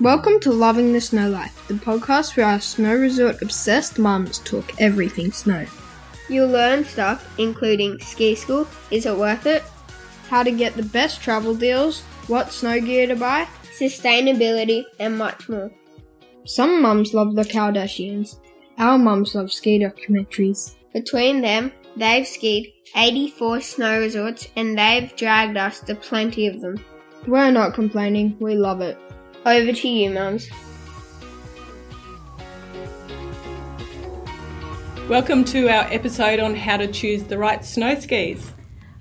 Welcome to Loving the Snow Life, the podcast where our snow resort obsessed mums talk everything snow. You'll learn stuff including ski school, is it worth it, How to get the best travel deals, what snow gear to buy. sustainability, and much more. Some mums love the Kardashians. Our mums love ski documentaries. Between them, they've skied 84 snow resorts and they've dragged us to plenty of them. We're not complaining, we love it. Over to you, mums. Welcome to our episode on how to choose the right snow skis.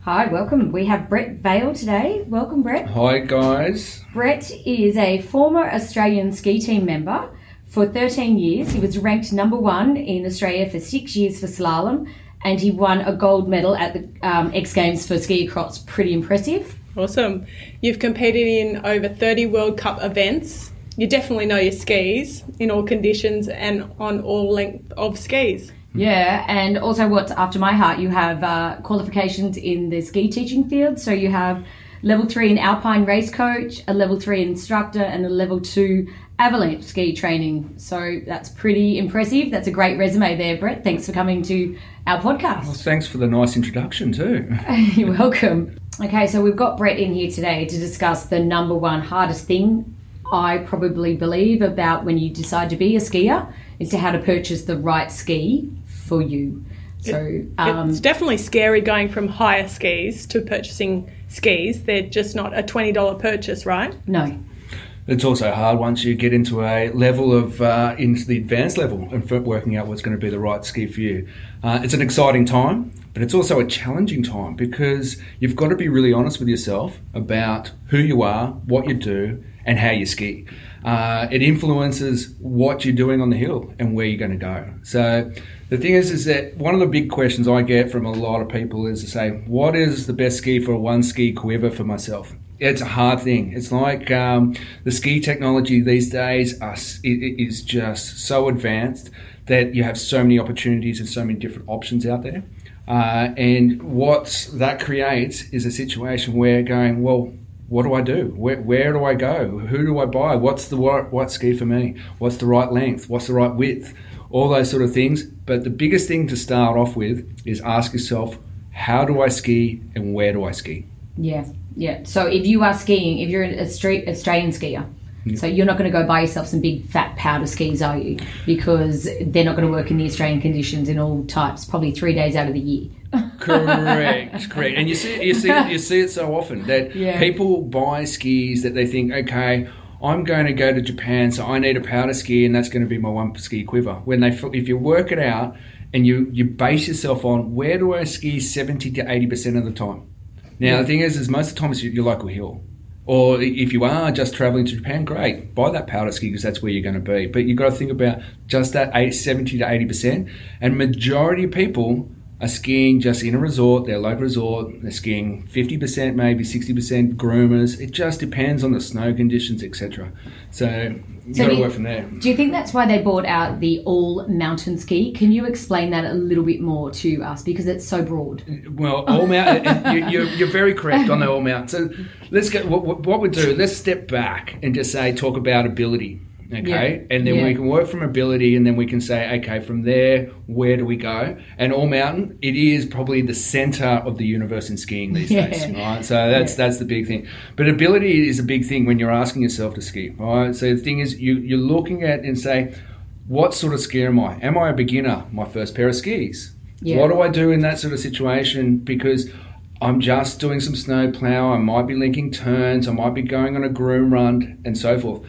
Hi, welcome. We have Brett Vale today. Welcome, Brett. Hi guys. Brett is a former Australian ski team member for 13 years. He was ranked number one in Australia for six years for slalom, and he won a gold medal at the um, X Games for ski cross. Pretty impressive. Awesome. You've competed in over 30 World Cup events. You definitely know your skis in all conditions and on all length of skis. Yeah, and also what's after my heart, you have uh, qualifications in the ski teaching field. So you have level three in alpine race coach, a level three instructor, and a level two avalanche ski training. So that's pretty impressive. That's a great resume there, Brett. Thanks for coming to our Well, podcast. thanks for the nice introduction too. You're welcome. Okay, so we've got Brett in here today to discuss the number one hardest thing I probably believe about when you decide to be a skier is to how to purchase the right ski for you. So, um, it's definitely scary going from hire skis to purchasing skis. They're just not a $20 purchase, right? no, It's also hard once you get into a level of uh, into the advanced level and working out what's going to be the right ski for you. Uh, it's an exciting time, but it's also a challenging time because you've got to be really honest with yourself about who you are, what you do, and how you ski. Uh, it influences what you're doing on the hill and where you're going to go. So the thing is, is that one of the big questions I get from a lot of people is to say, what is the best ski for a one ski quiver for myself? It's a hard thing. It's like um, the ski technology these days are, is just so advanced that you have so many opportunities and so many different options out there. Uh, and what that creates is a situation where going, well, what do I do? Where, where do I go? Who do I buy? What's the right ski for me? What's the right length? What's the right width? All those sort of things. But the biggest thing to start off with is ask yourself, how do I ski and where do I ski? yeah, yeah. So if you are skiing, if you're a street Australian skier, so you're not going to go buy yourself some big fat powder skis, are you? Because they're not going to work in the Australian conditions in all types, probably three days out of the year. correct, correct. And you see, you see, you see it so often that Yeah. people buy skis that they think, okay, I'm going to go to Japan, so I need a powder ski, and that's going to be my one ski quiver. When they, if you work it out and you you base yourself on where do I ski seventy to eighty percent of the time. Now the thing is, is most of the time it's your your local hill. Or if you are just traveling to Japan, great, buy that powder ski because that's where you're going to be. But you've got to think about just that eight, 70 to 80%. And majority of people are skiing just in a resort, their local resort. They're skiing 50%, maybe 60% groomers. It just depends on the snow conditions, etc. So you've So got to work from there. Do you think that's why they bought out the all mountain ski? Can you explain that a little bit more to us because it's so broad? Well, all mountain. you, you're, you're very correct on the all mountain. So let's get what what we do. Let's step back and just say talk about ability. Okay, Yeah. and then Yeah. we can work from ability, and then we can say, okay, from there, where do we go? And all mountain, it is probably the center of the universe in skiing these Yeah. days, right? So that's that's the big thing. But ability is a big thing when you're asking yourself to ski, right? So the thing is, you you're looking at and say, what sort of skier am I? Am I a beginner? My first pair of skis. What do I do in that sort of situation? Because I'm just doing some snow plow. I might be linking turns. I might be going on a groom run and so forth.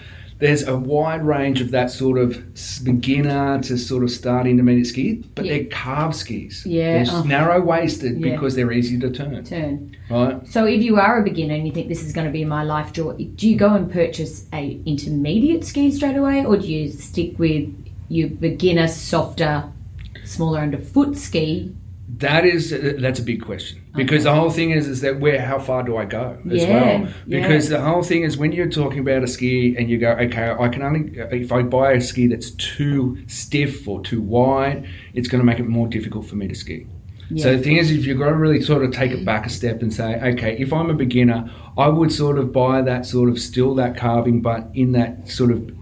There's a wide range of that sort of beginner to sort of start intermediate ski, but Yeah. they're carve skis. Yeah, They're oh. narrow waisted Yeah. because they're easy to turn. Turn. Right? So if you are a beginner and you think this is going to be my life joy, do you go and purchase a intermediate ski straight away, or do you stick with your beginner, softer, smaller underfoot ski? That is uh, that's a big question. Because the whole thing is is that where how far do I go as Yeah, well? Because the whole thing is when you're talking about a ski and you go okay I can only if I buy a ski that's too stiff or too wide it's going to make it more difficult for me to ski. So the thing is, if you've got to really sort of take it back a step and say, okay, if I'm a beginner, I would sort of buy that sort of still that carving, but in that sort of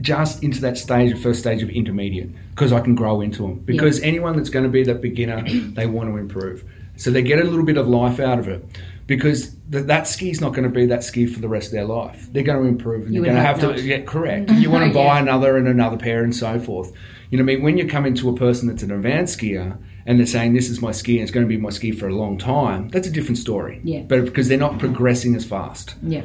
just into that stage, first stage of intermediate, because I can grow into them. Because anyone that's going to be that beginner, they want to improve. So they get a little bit of life out of it. Because th- that ski's not going to be that ski for the rest of their life. They're going to improve, and You they're would going to have hope to get yeah, correct. You want to buy Yeah. another and another pair and so forth. You know, what I mean, when you come into a person that's an advanced skier and they're saying this is my ski and it's going to be my ski for a long time, that's a different story. Yeah. But because they're not progressing as fast. Yeah.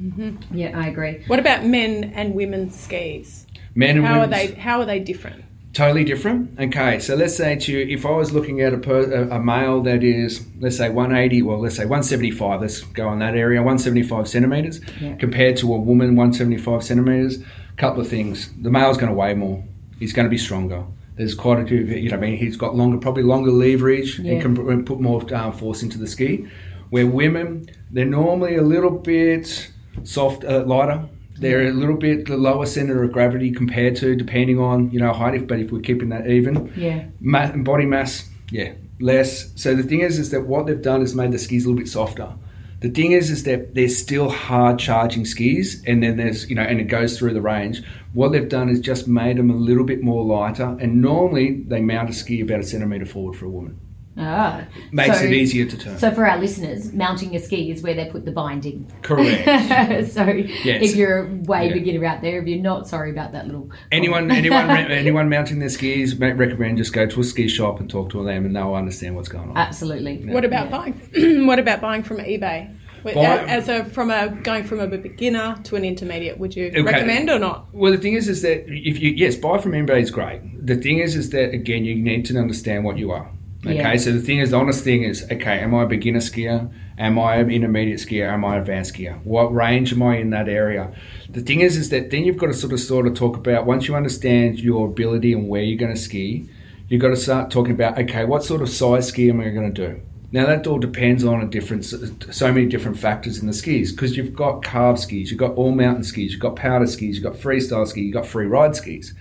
Mm-hmm. Yeah, I agree. What about men and women's skis? Men and women How are they? How are they different? Totally different. Okay, so let's say to you, if I was looking at a, per, a, a male that is, let's say 180, well, let's say 175, let's go on that area, 175 centimeters, Yeah. compared to a woman, 175 centimeters, A couple of things. The male's going to weigh more. He's going to be stronger. There's quite a few, you know, I mean, he's got longer, probably longer leverage Yeah. and can put- put more um, force into the ski. Where women, they're normally a little bit soft, uh, lighter. They're a little bit the lower center of gravity compared to, depending on you know height. If but if we're keeping that even, Yeah. Ma- body mass, yeah, less. So the thing is, is that what they've done is made the skis a little bit softer. The thing is, is that they're still hard charging skis, and then there's you know, and it goes through the range. What they've done is just made them a little bit more lighter, and normally they mount a ski about a centimeter forward for a woman. Ah. Makes So- it easier to turn. So for our listeners, mounting a ski is where they put the binding. Correct. so if you're a way Yeah. beginner out there, if you're not, sorry about that little. Anyone, anyone, anyone mounting their skis, ma- recommend just go to a ski shop and talk to them, and they'll understand what's going on. Absolutely. What about buying? what about buying from eBay? As a from a going from a beginner to an intermediate, would you Okay. recommend or not? Well, the thing is, is that if you yes, buy from eBay is great. The thing is, is that again, you need to understand what you are. Okay, Yeah. so the thing is, the honest thing is, okay, am I a beginner skier? Am I an intermediate skier? Am I an advanced skier? What range am I in that area? The thing is, is that then you've got to sort of sort of talk about once you understand your ability and where you're going to ski, you've got to start talking about okay, what sort of size ski am I going to do? Now that all depends on a different, so many different factors in the skis because you've got carved skis, you've got all mountain skis, you've got powder skis, you've got freestyle skis, you've got free ride skis,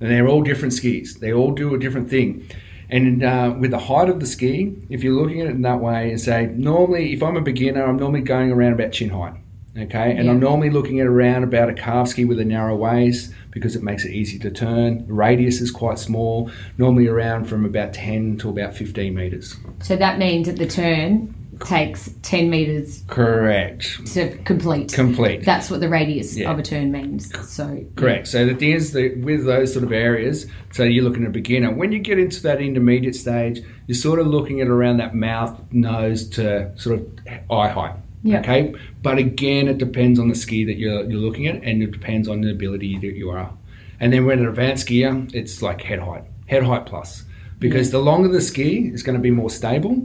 and they're all different skis. They all do a different thing. And uh, with the height of the ski, if you're looking at it in that way and say, normally, if I'm a beginner, I'm normally going around about chin height. Okay, and Yeah. I'm normally looking at around about a carve ski with a narrow waist because it makes it easy to turn. The radius is quite small, normally around from about 10 to about 15 meters. So that means at the turn takes 10 meters Correct. to complete. Complete. That's what the radius Yeah. of a turn means. So Correct. So the thing is that with those sort of areas, so you're looking at a beginner. When you get into that intermediate stage, you're sort of looking at around that mouth, nose to sort of eye height. Yeah. Okay. But again, it depends on the ski that you're, you're looking at, and it depends on the ability that you are. And then when an advanced skier, it's like head height, head height plus, because the longer the ski is going to be more stable,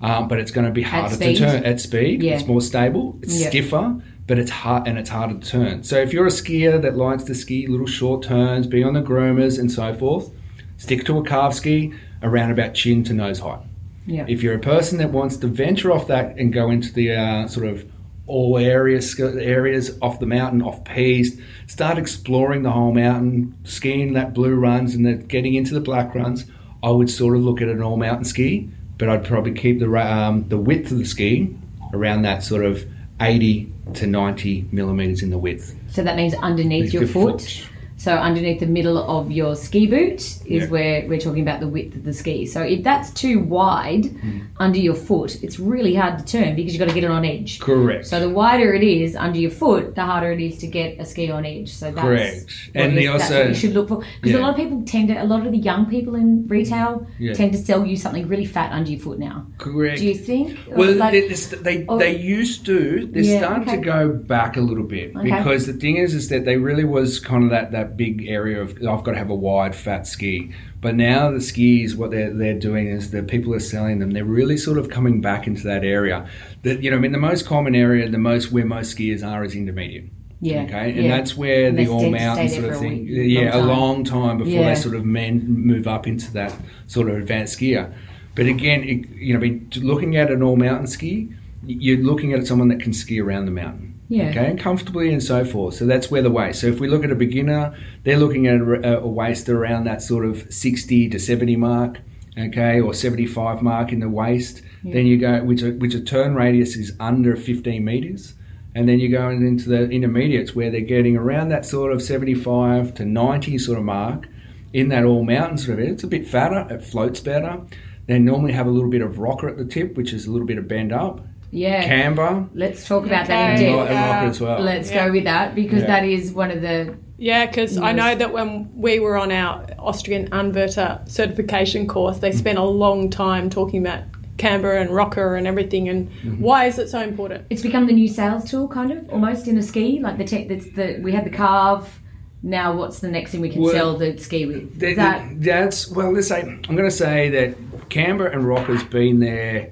um, but it's going to be harder to turn at speed. Yeah. It's more stable. It's Yeah. stiffer, but it's hard and it's harder to turn. So if you're a skier that likes to ski little short turns, be on the groomers and so forth, stick to a carve ski around about chin to nose height. yeah. If you're a person that wants to venture off that and go into the uh, sort of all areas areas off the mountain, off piste, start exploring the whole mountain, skiing that blue runs and then getting into the black runs, I would sort of look at an all mountain ski, but I'd probably keep the um, the width of the ski around that sort of 80 to 90 millimeters in the width. So that means underneath your The foot. So underneath the middle of your ski boot is Yeah. where we're talking about the width of the ski. So if that's too wide Mm. under your foot, it's really hard to turn because you've got to get it on edge. Correct. So the wider it is under your foot, the harder it is to get a ski on edge. So that's Correct. And you- they that's also- you should look for because a lot of people tend to, a lot of the young people in retail Yeah. tend to sell you something really fat under your foot now. Correct. Do you think? Well, Like- they, they, they, they used to. They're Yeah, starting okay. to go back a little bit Okay. because the thing is, is that they really was kind of that, that big area of I've got to have a wide, fat ski. But now the skis, what they're they're doing is the people are selling them. They're really sort of coming back into that area. That you know, I mean, the most common area, the most where most skiers are is intermediate. yeah. Okay, and yeah. that's where And the all mountain sort of thing. week, yeah, long a long time before Yeah. they sort of men move up into that sort of advanced skier. But again, it, you know, looking at an all mountain ski, you're looking at someone that can ski around the mountain. Yeah. Okay, comfortably and so forth. So that's where the waist. So if we look at a beginner, they're looking at a, a waist around that sort of 60 to 70 mark. okay, or 75 mark in the waist. Then you go, which a, which a turn radius is under 15 meters. And then you're going into the intermediates where they're getting around that sort of 75 to 90 sort of mark in that all mountain sort of area. It's a bit fatter, it floats better. They normally have a little bit of rocker at the tip, which is a little bit of bend up. Yeah. camber. Let's talk about that in Okay. and depth. ro- and as well. Let's Yeah. go with that because Yeah. that is one of the Yeah, because I know that when we were on our Austrian Anwärter certification course, they spent a long time talking about camber and rocker and everything. And Mm-hmm. why is it so important? it's become the new sales tool kind of almost in a ski like the tech that's the we had the carve now what's the next thing we can Well, sell the ski with Th- is that that's well. Let's say I'm going to say that camber and rocker's been there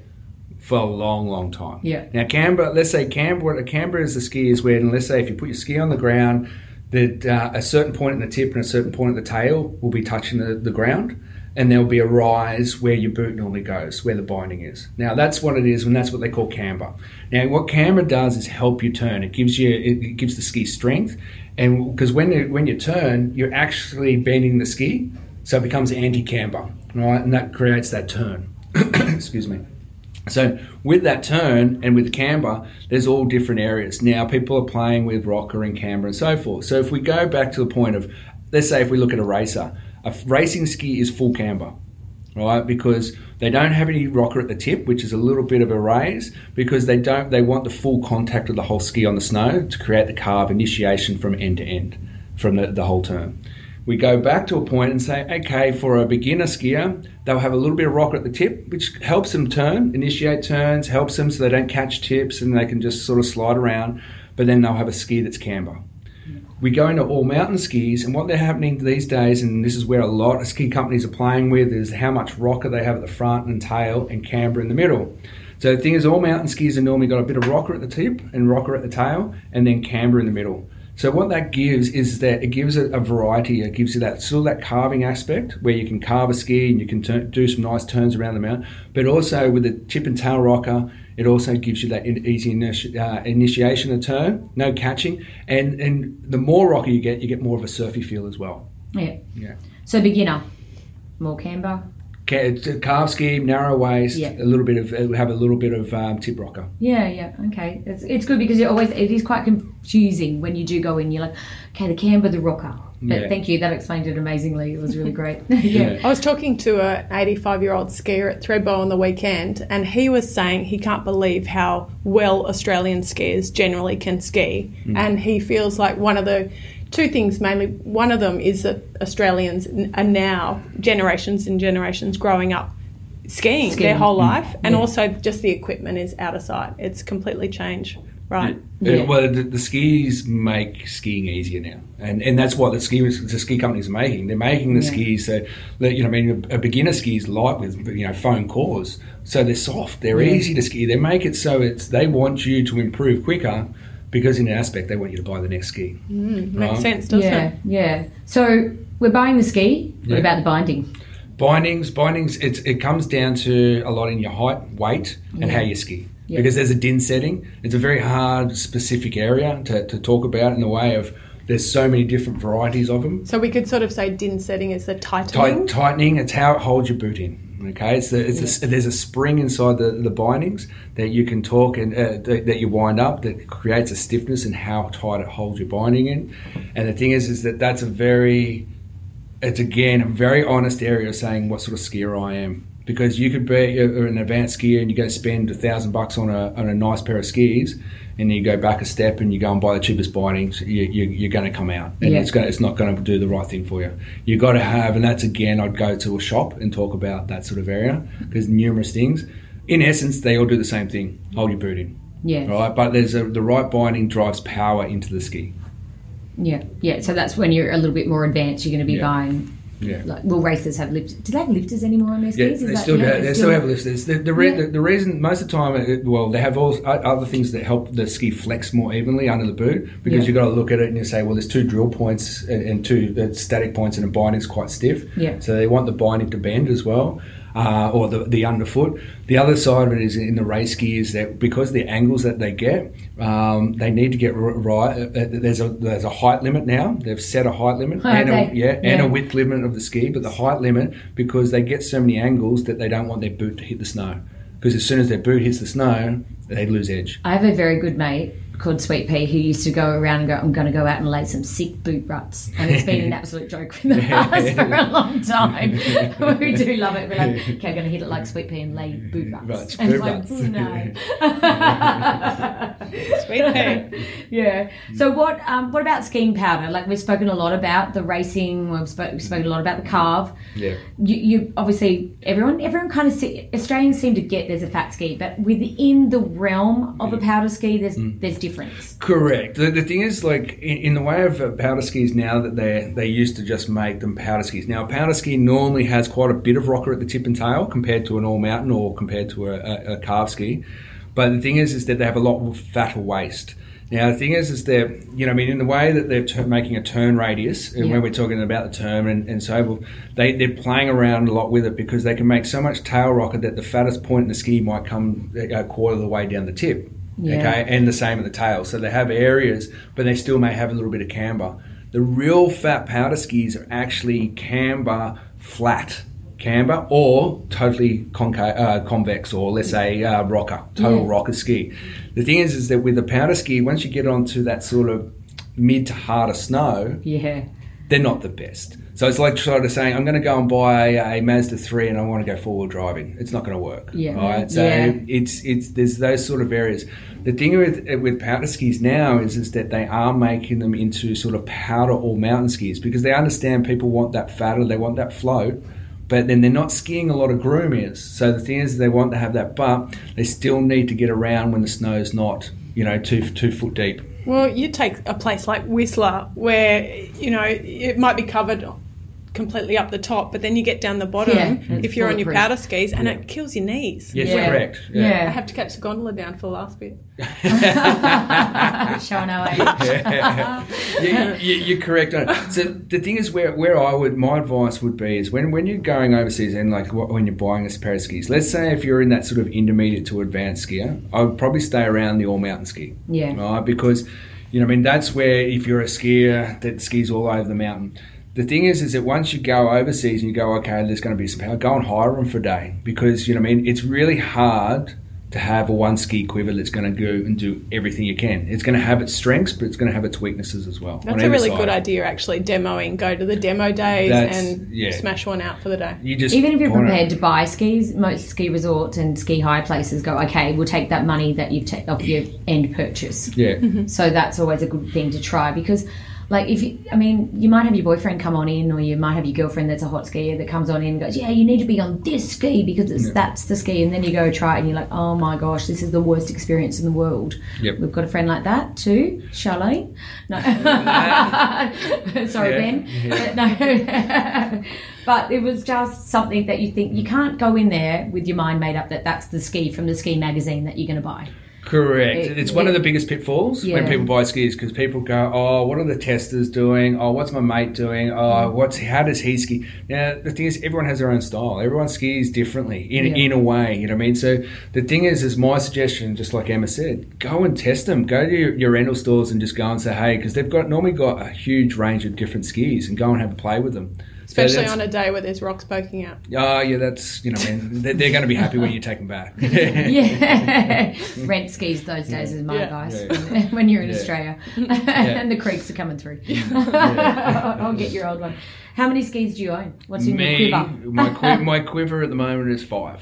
for a long, long time. Yeah. Now camber, let's say camber. What a camber is the ski is where, and let's say if you put your ski on the ground, that uh, a certain point in the tip and a certain point at the tail will be touching the, the ground. And there'll be a rise where your boot normally goes, where the binding is. Now that's what it is, and that's what they call camber. Now what camber does is help you turn. It gives you, it, it gives the ski strength, and because when you, when you turn, you're actually bending the ski, so it becomes anti-camber, right? And that creates that turn. Excuse me. So with that turn and with camber, there's all different areas. Now people are playing with rocker and camber and so forth. So if we go back to the point of, let's say if we look at a racer, a racing ski is full camber, right? Because they don't have any rocker at the tip, which is a little bit of a raise, because they don't. They want the full contact of the whole ski on the snow to create the carve initiation from end to end, from the, the whole turn we go back to a point and say, okay, for a beginner skier, they'll have a little bit of rocker at the tip, which helps them turn, initiate turns, helps them so they don't catch tips and they can just sort of slide around. But then they'll have a ski that's camber. We go into all mountain skis, and what they're happening these days, and this is where a lot of ski companies are playing with, is how much rocker they have at the front and tail and camber in the middle. So the thing is, all mountain skis are normally got a bit of rocker at the tip and rocker at the tail, and then camber in the middle. So what that gives is that it gives it a variety. It gives you that still that carving aspect where you can carve a ski and you can turn, do some nice turns around the mountain. But also with the tip and tail rocker, it also gives you that in- easy initi- uh, initiation of turn, no catching, and and the more rocker you get, you get more of a surfy feel as well. yeah Yeah. so beginner more camber Ca- it's a Carve ski, narrow waist, Yeah. a little bit of uh, have a little bit of um, tip rocker. yeah yeah okay it's, it's good because it always it is quite confusing when you do go in you're like okay the camber the rocker but Yeah. thank you that explained it amazingly it was really great yeah. Yeah. I was talking to an 85 year old skier at Thredbo on the weekend, and he was saying he can't believe how well Australian skiers generally can ski. And he feels like one of the two things mainly, one of them is that Australians are now generations and generations growing up skiing, Skiing. their whole life, and Yeah. also just the equipment is out of sight. It's completely changed, right? Yeah. Uh, well, the, the skis make skiing easier now, and and that's what the ski the ski companies are making. They're making the Yeah. skis so that you know, I mean, a, a beginner ski is light with you know foam cores, so they're soft, they're Yeah. easy to ski. They make it so it's they want you to improve quicker because in an aspect they want you to buy the next ski. Mm, makes Right. sense, doesn't yeah it? yeah so we're buying the ski what Yeah. about the binding Bindings, bindings, it's, it comes down to a lot in your height, weight, and how you ski. Yeah. Because there's a DIN setting. It's a very hard, specific area to, to talk about in the way of there's so many different varieties of them. So we could sort of say DIN setting is the tightening. Tight, tightening, it's how it holds your boot in. Okay, it's, it's the, there's a spring inside the, the bindings that you can talk and uh, that, that you wind up that creates a stiffness and how tight it holds your binding in. And the thing is, is that that's a very it's again a very honest area of saying what sort of skier I am. Because you could be an advanced skier and you go spend a thousand bucks on a, on a nice pair of skis, and you go back a step and you go and buy the cheapest bindings, you, you, you're going to come out, and Yeah. it's going it's not going to do the right thing for you. You got to have, and that's again, I'd go to a shop and talk about that sort of area because numerous things. In essence, they all do the same thing: hold your boot in, yeah right? But there's a, the right binding drives power into the ski. Yeah, yeah. So that's when you're a little bit more advanced. You're going to be Yeah. buying. Yeah. Like, will racers have lifters? Do they have lifters anymore on their skis? Yeah, Is they that- still yeah, they still have lifters. The, the, re- Yeah. the, the reason most of the time, it, well, they have all other things that help the ski flex more evenly under the boot because Yeah. you've got to look at it and you say, well, there's two drill points and, and two uh, static points, and a binding's quite stiff. Yeah. So they want the binding to bend as well. Uh, or the, the underfoot. The other side of it is in the race ski is that because the angles that they get, um, they need to get right. uh, There's a there's a height limit now. They've set a height limit and a, Okay. yeah, and a width limit of the ski, but the height limit because they get so many angles that they don't want their boot to hit the snow. Because as soon as their boot hits the snow, they lose edge. I have a very good mate called Sweet Pea who used to go around and go, I'm going to go out and lay some sick boot ruts. And it's been an absolute joke with us for a long time. we do love it. We're like, okay, I'm going to hit it like Sweet Pea and lay boot ruts. Ruts, and boot like, ruts. "Oh, no. Sweet pea. yeah. So what um, what about skiing powder? Like we've spoken a lot about the racing. We've, spoke, we've spoken a lot about the carve. Yeah. You, you obviously everyone everyone kind of see, Australians seem to get there's a fat ski, but within the realm of a powder ski, there's there's difference. Correct. The, the thing is, like in, in the way of uh, powder skis now that they they used to just make them powder skis. Now, a powder ski normally has quite a bit of rocker at the tip and tail compared to an all mountain or compared to a, a, a carve ski. But the thing is, is that they have a lot more fatter waist. Now the thing is, is they're you know I mean in the way that they're tur making a turn radius and Yeah. when we're talking about the turn and, and so forth, they they're playing around a lot with it because they can make so much tail rocker that the fattest point in the ski might come a quarter of the way down the tip. Yeah. Okay, and the same at the tail. So they have areas, but they still may have a little bit of camber. The real fat powder skis are actually camber flat camber or totally conca- uh, convex or let's say uh, rocker, total Yeah. rocker ski. The thing is, is that with the powder ski, once you get onto that sort of mid to harder snow, Yeah. they're not the best. So it's like sort of saying, I'm going to go and buy a Mazda 3 and I want to go four wheel driving. It's not going to work. Yeah. Right? So Yeah. it's it's there's those sort of areas. The thing with with powder skis now is is that they are making them into sort of powder or mountain skis because they understand people want that fatter, they want that float. But then they're not skiing a lot of groomers. So the thing is, they want to have that, but they still need to get around when the snow's not, you know, two two foot deep. Well, you take a place like Whistler, where you know it might be covered completely up the top, but then you get down the bottom Yeah, if you're on your bulletproof. powder skis, and it kills your knees. Yes, Yeah. correct. Yeah. I have to catch the gondola down for the last bit. Showing our age. you, you, you're correct. So the thing is, where, where I would my advice would be is when, when you're going overseas and like when you're buying a pair of skis. Let's say if you're in that sort of intermediate to advanced skier, I would probably stay around the all mountain ski. Yeah. Right, because you know, I mean, that's where if you're a skier that skis all over the mountain. The thing is, is that once you go overseas and you go, okay, there's going to be some power, go and hire them for a day because you know, what I mean, it's really hard to have a one ski quiver that's going to go and do everything you can. It's going to have its strengths, but it's going to have its weaknesses as well. That's a really side. good idea, actually. Demoing, go to the demo days That's- and yeah. smash one out for the day. You just Even if you're wanna- prepared to buy skis, most ski resorts and ski hire places go, okay, we'll take that money that you've taken off your end purchase. Yeah. Mm-hmm. So that's always a good thing to try because, like, if you, I mean, you might have your boyfriend come on in, or you might have your girlfriend that's a hot skier that comes on in and goes, yeah, you need to be on this ski because it's, that's the ski, and then you go try it and you're like, oh my gosh, this is the worst experience in the world. Yep. We've got a friend like that too, Charlene. No, sorry, Yeah. Ben. no, but it was just something that you think you can't go in there with your mind made up that that's the ski from the ski magazine that you're going to buy. Correct. It- it's one of the biggest pitfalls when people buy skis because people go, "Oh, what are the testers doing? Oh, what's my mate doing? Oh, mm. what's how does he ski?" Now, the thing is, everyone has their own style. Everyone skis differently in Yeah. in a way. You know what I mean? So the thing is, is my suggestion, just like Emma said, go and test them. Go to your, your rental stores and just go and say, "Hey," because they've got normally got a huge range of different skis, and go and have a play with them. So Especially that's- on a day where there's rocks poking out. Oh, yeah, that's you know, man, they're, they're going to be happy when you take them back. Yeah, rent skis those days is my Yeah. advice Yeah. when you're in Yeah. Australia and the creeks are coming through. I'll get your old one. How many skis do you own? What's in Me, your quiver? my quiver, my quiver at the moment is five.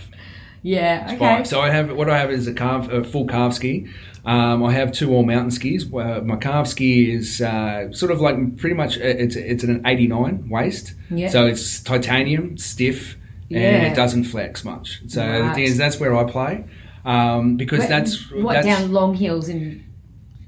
Yeah, okay. Five. So I have what I have is a carve, a full carve ski. Um, I have two all mountain skis. Uh, my carve ski is uh, sort of like pretty much uh, it's it's an 89 waist. Yeah. So it's titanium, stiff, and Yeah. it doesn't flex much. So the Right. thing is, that's where I play um, because Wait, that's what that's, down long hills in.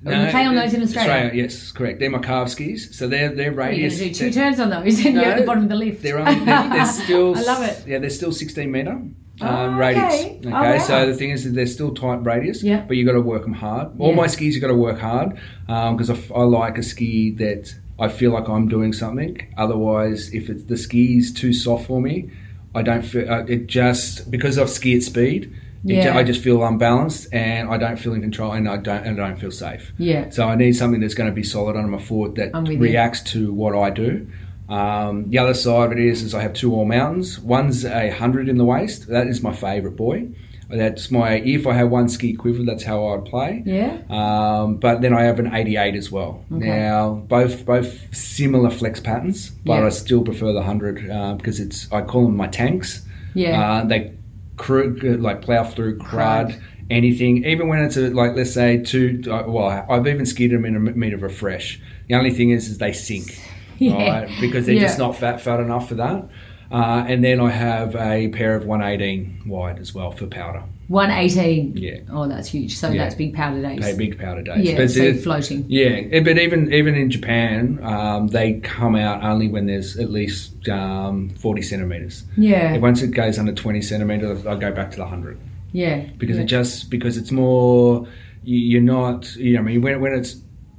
Oh, you play on those in Australia. Yes, correct. They're my carve skis. So they're they're radius. to do two turns on those and you're at the bottom of the lift. They're, only, they're, they're still. I love it. Yeah, they're still 16 meter um, Oh, radius. okay. Okay, Oh, so the thing is that they're still tight radius. Yeah. But you got to work them hard. All Yeah. my skis you got to work hard because I like a ski that I feel like I'm doing something. Otherwise, if it's, the ski's too soft for me. I don't feel uh, it just because I've skied speed. It ju- Yeah. I just feel unbalanced and I don't feel in control and I don't and I don't feel safe. Yeah. So I need something that's going to be solid under my foot that I'm you. reacts to what I do. Um, the other side of it is, is I have two all mountains. One's a hundred in the waist. That is my favourite boy. That's my if I had one ski equivalent, that's how I'd play. Yeah. Um, but then I have an 88 as well. Okay. Now both both similar flex patterns, but Yeah. I still prefer the hundred uh, because it's I call them my tanks. Yeah. Uh, they cru- like plow through crud, anything. Even when it's a, like let's say two. uh, Well, I've even skied them in a meter of fresh. The only thing is, is they sink, Yeah. right? Because they're Yeah. just not fat fat enough for that. Uh, and then I have a pair of 118 wide as well for powder. 118. Yeah. Oh, that's huge. So Yeah. that's big powder days. Pay big powder days. Yeah, But so it- floating. Yeah, eh, but even even in Japan, um, they come out only when there's at least um, 40 centimeters. Yeah. And once it goes under 20 centimeters, I go back to the 100 Yeah. because yeah. it just because it's more. you- You're not. You know, I mean, when when it's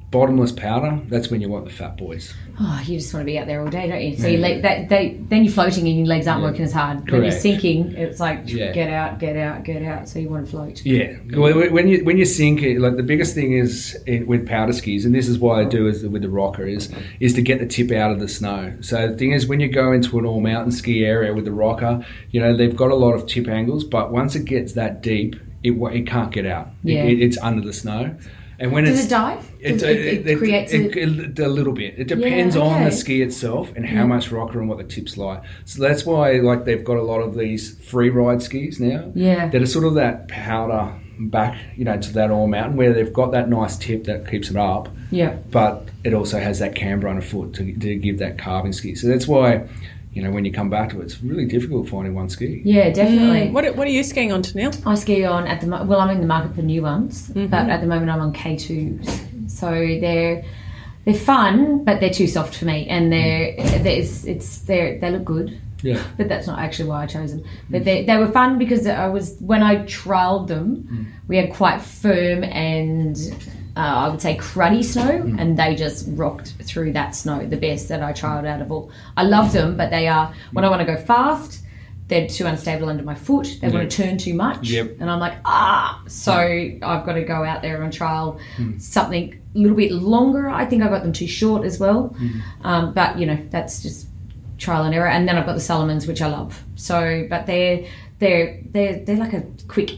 bottomless powder, that's when you want the fat boys. Oh, you just want to be out there all day, don't you? So you leg, that, they, then you're floating and your legs aren't working as hard. When you're sinking, it's like Yeah. get out, get out, get out. So you want to float. Yeah, well, when you when you sink it, like the biggest thing is in, with powder skis, and this is why I do is with the rocker is is to get the tip out of the snow. So the thing is, when you go into an all mountain ski area with the rocker, you know they've got a lot of tip angles, but once it gets that deep, it it can't get out. It- Yeah. it, it's under the snow, and when Does it's it dive? it, Does it, it, creates it, a, it- a little bit. It depends Yeah, on the ski itself and how much rocker and what the tips like. So that's why like they've got a lot of these free ride skis now Yeah. that are sort of that powder back, you know, to that all mountain where they've got that nice tip that keeps it up, yeah. but it also has that camber underfoot to, to give that carving ski. So that's why, you know, when you come back to it, it's really difficult finding one ski. Yeah, definitely. Mm. What, what are you skiing on, Tennille? I ski on at the mo- well. I'm in the market for new ones, Mm-hmm. but at the moment I'm on K2s. So they're they're fun, but they're too soft for me, and they're, mm. they're it's, it's they they look good. Yeah. but that's not actually why I chose them. But mm. they, they were fun because I was when I trialed them, we had quite firm and uh, I would say cruddy snow, and they just rocked through that snow the best that I trialed out of all. I love them, but they are when I want to go fast. They're too unstable under my foot. They want to turn too much, Yep. and I'm like ah. So I've got to go out there and trial something a little bit longer. I think I got them too short as well, um, but you know that's just trial and error. And then I've got the Salomons, which I love. So, but they're they're they're they're like a quick.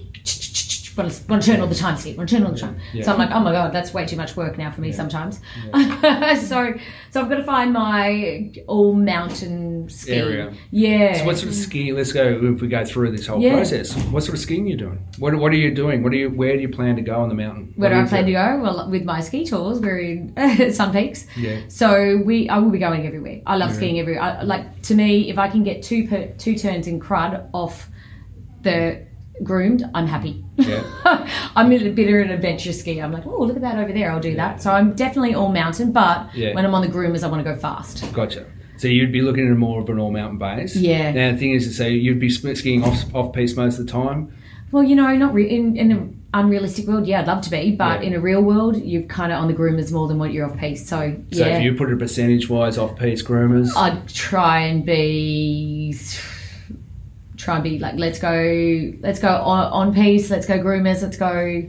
Want to, want to turn all the time, Steve. Want to turn all the time. Yeah. So I'm like, oh my god, that's way too much work now for me sometimes. so, so I've got to find my all mountain ski Area. Yeah. So what sort of skiing? Let's go. If we go through this whole Yeah. process, what sort of skiing are you doing? What What are you doing? What are you? Where do you plan to go on the mountain? Where What do I plan to go? Well, with my ski tours, we're in Sun Peaks. Yeah. So we, I will be going everywhere. I love skiing everywhere. I, like to me, if I can get two per, two turns in crud off the groomed, I'm happy. Yeah. I'm a bit of an adventure skier. I'm like, oh, look at that over there. I'll do that. So I'm definitely all mountain, but Yeah. when I'm on the groomers, I want to go fast. Gotcha. So you'd be looking at more of an all mountain base. Yeah. Now the thing is to say you'd be skiing off off piste most of the time. Well, you know, not re- in in an unrealistic world. Yeah, I'd love to be, but Yeah. in a real world, you're kind of on the groomers more than what you're off piste. So yeah. So if you put it percentage wise off piste groomers, I'd try and be try and be like let's go let's go on, on piste let's go groomers let's go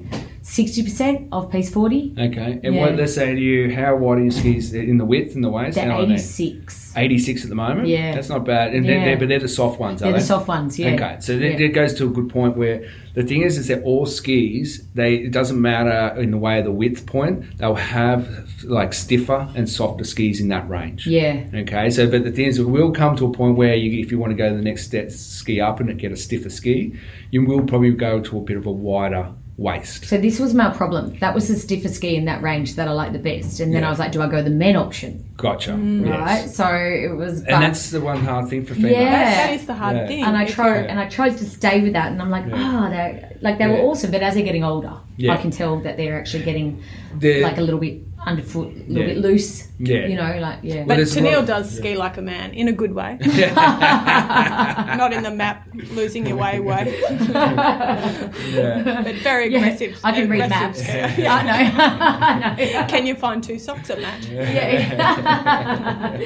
60% of piste 40 okay. And Yeah. what let's say to you, how wide are your skis in the width and the waist? they're How are they? 86 86 at the moment. Yeah. that's not bad. And they're, Yeah. they're, but they're the soft ones, are they're are the soft ones yeah Okay, so Yeah. that goes to a good point where the thing is, is that all skis, they it doesn't matter in the way of the width point, they'll have like stiffer and softer skis in that range. yeah Okay, so but the thing is, it will come to a point where you, if you want to go the next step, ski up and get a stiffer ski, you will probably go to a bit of a wider waist. so this was my problem that was the stiffer ski in that range that i like the best and then Yeah. i was like do i go the men option Gotcha. right Yes. so it was but, And that's the one hard thing for females. Yeah. That, that is the hard Yeah. thing. and I If tried you're- and I tried to stay with that, and I'm like, ah, they like they were awesome, but as they're getting older, Yeah. I can tell that they're actually getting The- like a little bit underfoot, a little Yeah. bit loose. Yeah. you know, like yeah. But there's Tennille of- does ski like a man in a good way, not in the map losing your way way, yeah. but very Yeah, aggressive. I can read maps. skier. I know. I know. Can you find two socks that match? yeah.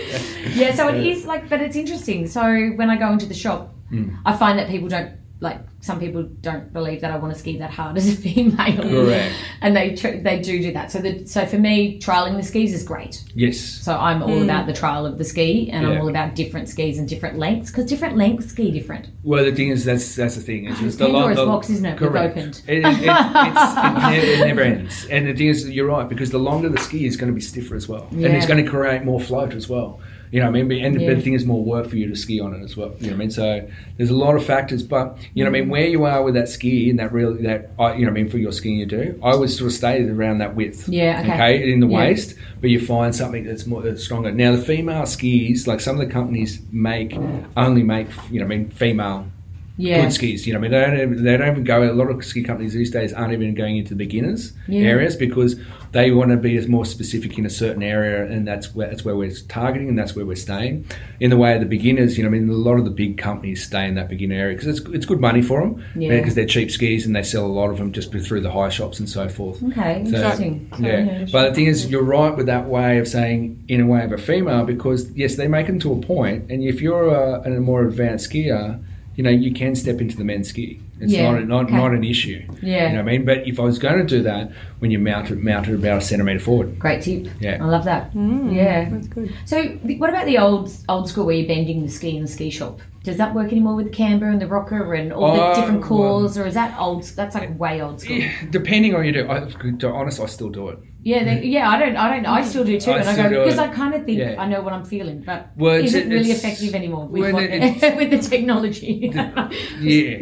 yeah, so it is like, but it's interesting. So when I go into the shop, hmm. I find that people don't like some people don't believe that I want to ski that hard as a female. Correct. And they tr- they do do that. So the, so for me, trialing the skis is great. Yes. So I'm all mm. about the trial of the ski, and I'm all about different skis and different lengths because different lengths ski different. Well, the thing is, that's that's the thing. It's oh, just the Pandora's the- box, isn't it? Correct. opened. It, it, it, it's, it, never, it never ends. And the thing is, you're right because the longer the ski is going to be stiffer as well, and it's going to create more float as well. You know, what I mean, and Yeah. the thing is, more work for you to ski on it as well. You know, what I mean, so there's a lot of factors, but you know, what I mean, mm. where you are with that ski and that real that I, you know, what I mean, for your skiing you do, I would sort of stay around that width. Yeah, okay. in the Yeah. waist, but you find something that's more that's stronger. Now, the female skis, like some of the companies make, mm. only make, you know, what I mean, female Yeah. good skis. You know, I mean, they don't, even, they don't even go. A lot of ski companies these days aren't even going into the beginners Yeah. areas because they want to be as more specific in a certain area, and that's where that's where we're targeting, and that's where we're staying. In the way of the beginners, you know, I mean, a lot of the big companies stay in that beginner area because it's it's good money for them Yeah. because they're cheap skis and they sell a lot of them just through the high shops and so forth. Okay, So- interesting. Yeah, but the thing is, you're right with that way of saying in a way of a female because yes, they make them to a point, and if you're a, a more advanced skier, you know you can step into the men's ski. It's Yeah, not not okay. not an issue. Yeah. you know what I mean. But if I was going to do that, when you mount it, mount it about a centimeter forward. Great tip. Yeah. I love that. yeah. That's good. So, what about the old old school where you're bending the ski in the ski shop? Does that work anymore with the camber and the rocker and all Uh, the different well- cores, or is that old? That's like way old school. Yeah, Depending on you do, I, to be honest, I still do it. Yeah, they, yeah. I don't, I don't. I still do too, I and I do go because it. I kind of think Yeah. I know what I'm feeling, but Well, is it really effective anymore with, well, what, it's- with the technology? Yeah.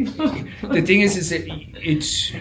the thing is, is that it's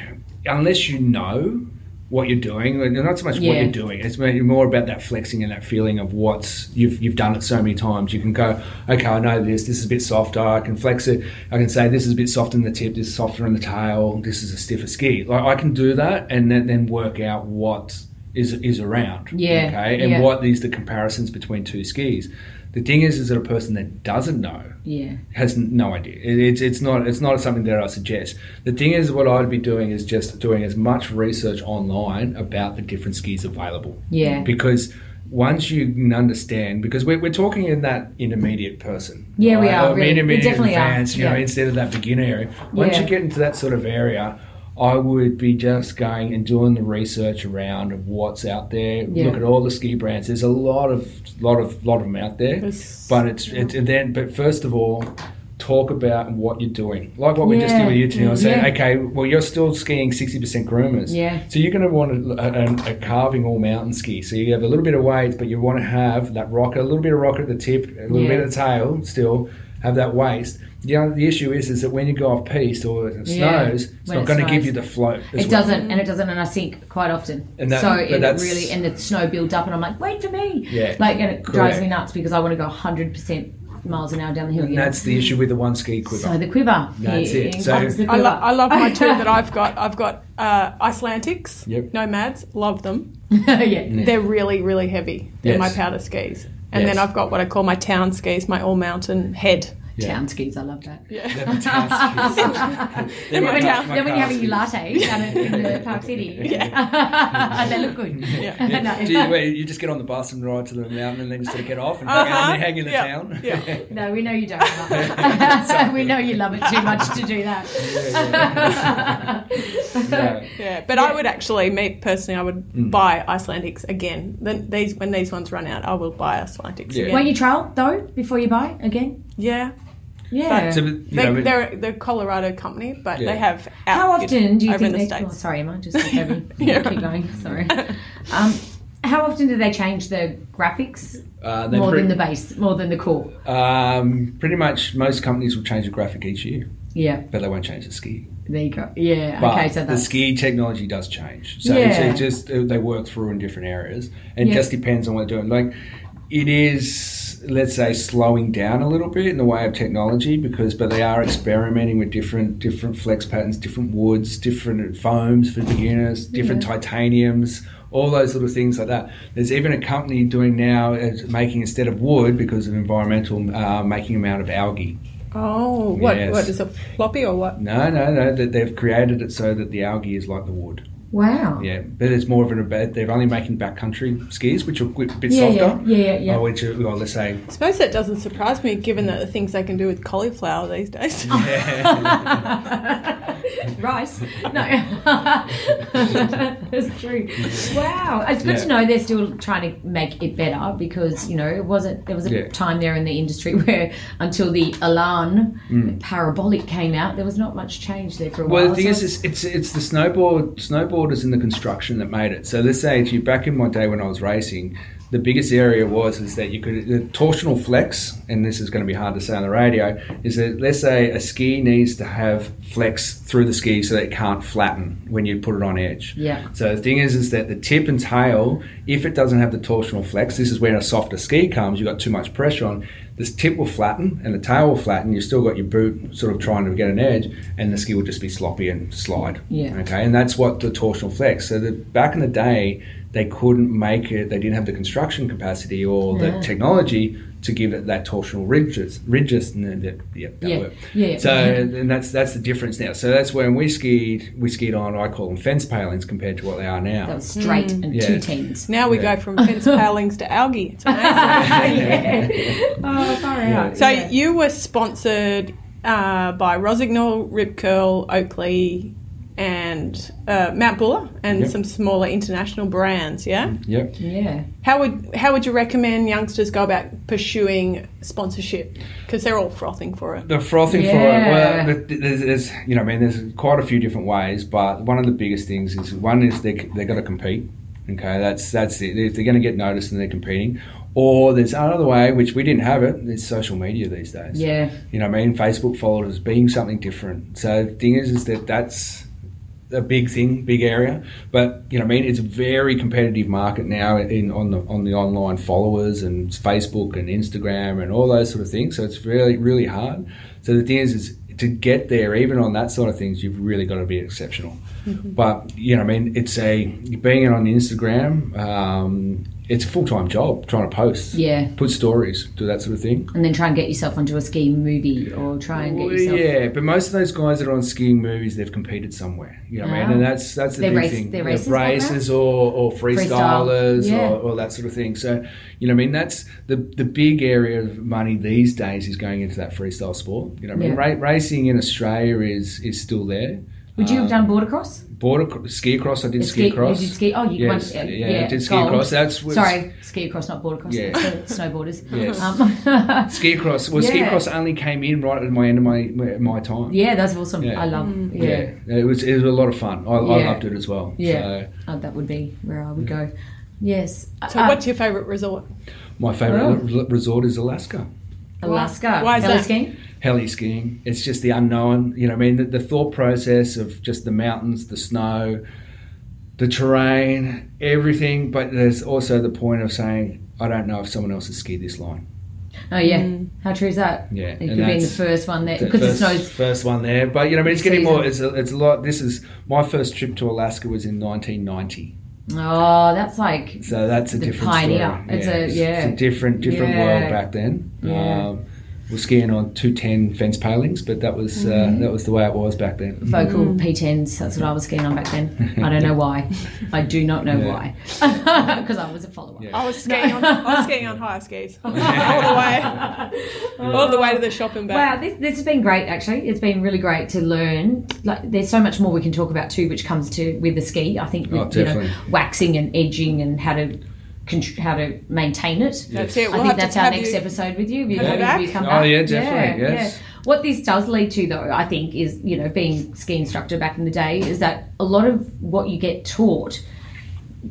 unless you know what you're doing, not so much what you're doing. It's more about that flexing and that feeling of what's you've you've done it so many times. You can go, okay, I know this. This is a bit softer. I can flex it. I can say this is a bit softer in the tip. This is softer in the tail. This is a stiffer ski. Like I can do that, and then, then work out what is is around. Yeah, Okay, and yeah. what is the comparisons between two skis. The thing is, is that a person that doesn't know yeah, has no idea. It, it's it's not it's not something that I suggest. The thing is, what I'd be doing is just doing as much research online about the different skis available. yeah, Because once you understand, because we're, we're talking in that intermediate person. Yeah, we are, Or really. We intermediate definitely are, advanced, you know, yeah. instead of that beginner area. Once Yeah. you get into that sort of area. I would be just going and doing the research around of what's out there. Yeah. Look at all the ski brands. There's a lot of lot of lot of them out there. There's- But it's it's and then but first of all, talk about what you're doing. Like what we just did with you two. I say, Yeah. okay, well you're still skiing sixty percent groomers. Yeah. So you're going to want a, a, a carving all mountain ski. So you have a little bit of weight, but you want to have that rocker, a little bit of rocker at the tip, a little Yeah. bit of the tail, still have that waist. The other, the issue is is that when you go off piste or it snows, Yeah. it's not it going to give you the float. as It well. doesn't, and it doesn't, and I sink quite often. And that- so it that's- really, and the snow builds up, and I'm like, wait for me. Yeah, Like, and it drives me nuts because I want to go 100 percent miles an hour down the hill. And you that's the issue with the one ski quiver. so the quiver. That's Here- it. So- comes the I, lo- I love my two that I've got. I've got uh, Icelantics, Yep. Nomads, love them. yeah. They're really, really heavy. They're Yes. my powder skis. And Yes. then I've got what I call my town skis, my all mountain head. Yeah. Town skis, I love that. They're the town skis. Then when, town- my then when you're car having your latte down in, in the Park City, yeah. they look good. No. Do you, wait, you just get on the bus and ride to the mountain and then just sort of get off and Uh-huh. hang, out and hang in the Yeah. town? Yeah. No, we know you don't. Love we know you love it too much to do that. Yeah. Yeah, but I would actually, me personally, I would Mm. buy Icelantics again. Then these, when these ones run out, I will buy Icelantics Yeah. again. Won't you trial though before you buy again? yeah, Yeah. So, you they, know, they're they're Colorado company, but Yeah. they have. How often do you think in they? the Oh, sorry, am I just over? Yeah. Keep going. Sorry. Um, how often do they change the graphics uh, more pre- than the base, more than the core? um, pretty much most companies will change the graphic each year, Yeah, but they won't change the ski. there you go. Yeah. But okay, so the ski technology does change. So it's, Yeah. it just uh, they work through in different areas, and Yeah. just depends on what they're doing. Like it is, let's say, slowing down a little bit in the way of technology because, but they are experimenting with different different flex patterns, different woods, different foams for beginners, different titaniums. All those little things like that. There's even a company doing now uh, making instead of wood because of environmental, uh, making them out of algae. Oh, what? Yes. What is it? Floppy or what? No, no, no. That they've created it so that the algae is like the wood. Wow. Yeah, but it's more of an about they're only making backcountry skis, which are a bit Yeah, yeah, softer. yeah, yeah, yeah. uh, which are, well, let's say I suppose that doesn't surprise me, given that the things they can do with cauliflower these days. Yeah. Rice. No. That's true. Wow. It's good Yeah. to know they're still trying to make it better because, you know, it wasn't there was a Yeah. time there in the industry where until the Elan parabolic came out, there was not much change there for a while. Well, the thing So is, it's, it's it's the snowboard snowboarders in the construction that made it. So let's say if you back in my day when I was racing, the biggest area was is that you could the torsional flex, and this is going to be hard to say on the radio, is that let's say a ski needs to have flex through the ski so that it can't flatten when you put it on edge. Yeah. So the thing is, is that the tip and tail, if it doesn't have the torsional flex, this is where a softer ski comes. You've got too much pressure on. This tip will flatten and the tail will flatten. You've still got your boot sort of trying to get an edge, and the ski will just be sloppy and slide. Yeah. Okay, and that's what the torsional flex. So the, back in the day, they couldn't make it. They didn't have the construction capacity or Yeah. the technology to give it that torsional ridges, ridges, and then that, yeah, that Yeah. worked. Yeah. So and that's that's the difference now. So that's when we skied. We skied on. I call them fence palings compared to what they are now. that was straight and Yeah. two teens. now we Yeah. go from fence palings to algae. It's amazing. yeah. Oh, far out. So yeah. you were sponsored uh, by Rossignol, Rip Curl, Oakley, and uh, Mount Buller, and Yep. some smaller international brands. Yeah. Yep. yeah. How would how would you recommend youngsters go about pursuing sponsorship? Because they're all frothing for it. They're frothing for it. Yeah. Well, there's, there's, you know, I mean, there's quite a few different ways, but one of the biggest things is one is they they got to compete. Okay, that's that's it. If they're going to get noticed and they're competing, or there's another way which we didn't have it. It's social media these days. Yeah. You know, what I mean, Facebook followers being something different. So the thing is, is that that's a big thing, big area. But you know, I mean, it's a very competitive market now in on the on the online followers and Facebook and Instagram and all those sort of things. So it's really really hard. So the thing is, is to get there, even on that sort of things, you've really got to be exceptional. But you know, I mean, it's a being on Instagram. Um, it's a full time job trying to post, Yeah. put stories, do that sort of thing. And then try and get yourself onto a ski movie or try and get yourself. yeah, but most of those guys that are on skiing movies, they've competed somewhere. You know what I mean? Ah. And that's that's the They're big race- thing. they're racers like races or, or freestylers yeah. or, or that sort of thing. So, you know what I mean? That's the the big area of money these days is going into that freestyle sport. You know what I mean? Yeah. Ra- racing in Australia is is still there. Would you have Um, done border cross? Border cro- ski cross. I did ski, Ski- across. You did ski. Oh, you Yes, won. uh, yeah, yeah, I did ski gold. across. That's was- Sorry, ski cross, not border cross. Yeah. Snowboarders. Yes. Um, Ski cross. Well, ski cross only came in right at my end of my my time. yeah, that's awesome. Yeah. I love. Yeah, Yeah, it was it was a lot of fun. I, I loved it as well. Yeah. So, Oh, that would be where I would go. Yes. So, Uh, what's your favourite resort? My favourite Oh. resort is Alaska. Alaska? Why is Heli that? skiing? Heli skiing. It's just the unknown. You know, what I mean, the, the thought process of just the mountains, the snow, the terrain, everything. But there's also the point of saying, I don't know if someone else has skied this line. Oh yeah. Mm. How true is that? Yeah, It could be the first one there because the first, snow's. first one there. But you know, I mean, it's getting Season. more. It's a, it's a lot. This is my first trip to Alaska was in 1990. Oh, that's like. So that's a The different pioneer. story. It's a- yeah. it's a different different Yeah. world back then. Yeah. Um, we're skiing on two ten fence palings, but that was Mm-hmm. uh, that was the way it was back then. Volkl P10s. That's what I was skiing on back then. I don't know why. I do not know Yeah. why. Because I was a follower. Yeah. I was skiing on I was skiing on higher skis all the way all the way to the shop and back. Wow, this, this has been great. Actually, it's been really great to learn. Like, there's so much more we can talk about too, which comes to with the ski. I think, Oh, you know, waxing and edging and how to contr- how to maintain it. That's it. I We'll think that's our next you- episode with you. Have you back? you come Oh, yeah, definitely, yes. What this does lead to, though, I think, is you know, being ski instructor back in the day, is that a lot of what you get taught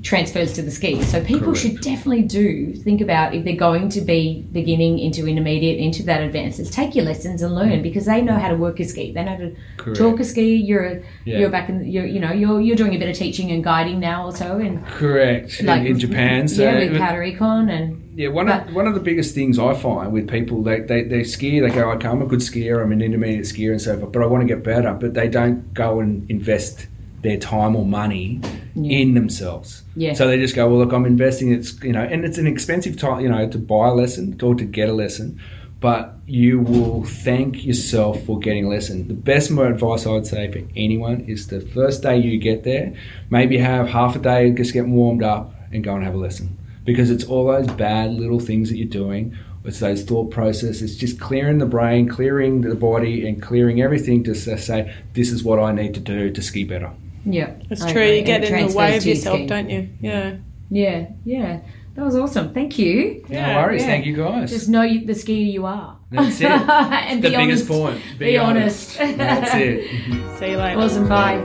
transfers to the ski. So people Correct. should definitely do think about if they're going to be beginning into intermediate, into that advanced, is take your lessons and learn mm. because they know how to work a ski. They know how to Correct. talk a ski. You're Yeah. you're back in you're you know you're you're doing a bit of teaching and guiding now also and Correct. like in, in Japan, so yeah with powder econ and Yeah, one But- of one of the biggest things I find with people, they, they, they ski, they go, okay, I'm a good skier, I'm an intermediate skier and so forth, but I want to get better. But they don't go and invest their time or money in themselves. Yeah. So they just go, well, look, I'm investing. It's you know, and it's an expensive time, you know, to buy a lesson or to get a lesson. but you will thank yourself for getting a lesson. The best advice I would say for anyone is the first day you get there, maybe have half a day just getting warmed up and go and have a lesson. Because it's all those bad little things that you're doing. It's those thought processes, just clearing the brain, clearing the body, and clearing everything to say, this is what I need to do to ski better. Yeah, It's I true. You get in the way of yourself, skiing. don't you? Yeah. Yeah, yeah. That was awesome. Thank you. No Yeah, worries. yeah. Thank you guys. Just know you, the skier you are. That's it. and the be biggest honest. point. Be, honest. That's it. See you later. awesome. Bye.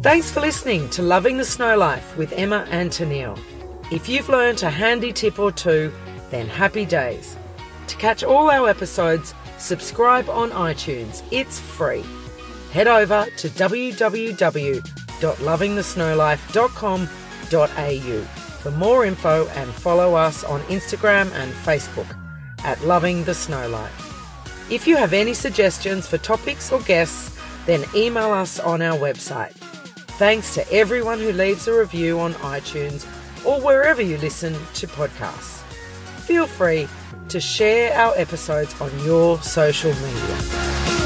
Thanks for listening to Loving the Snow Life with Emma and Tennille. If you've learnt a handy tip or two, then happy days. To catch all our episodes, subscribe on iTunes. It's free. Head over to www.lovingthesnowlife.com.au for more info and follow us on Instagram and Facebook at Loving the Snow Life. If you have any suggestions for topics or guests, then email us on our website. Thanks to everyone who leaves a review on iTunes or wherever you listen to podcasts. Feel free to share our episodes on your social media.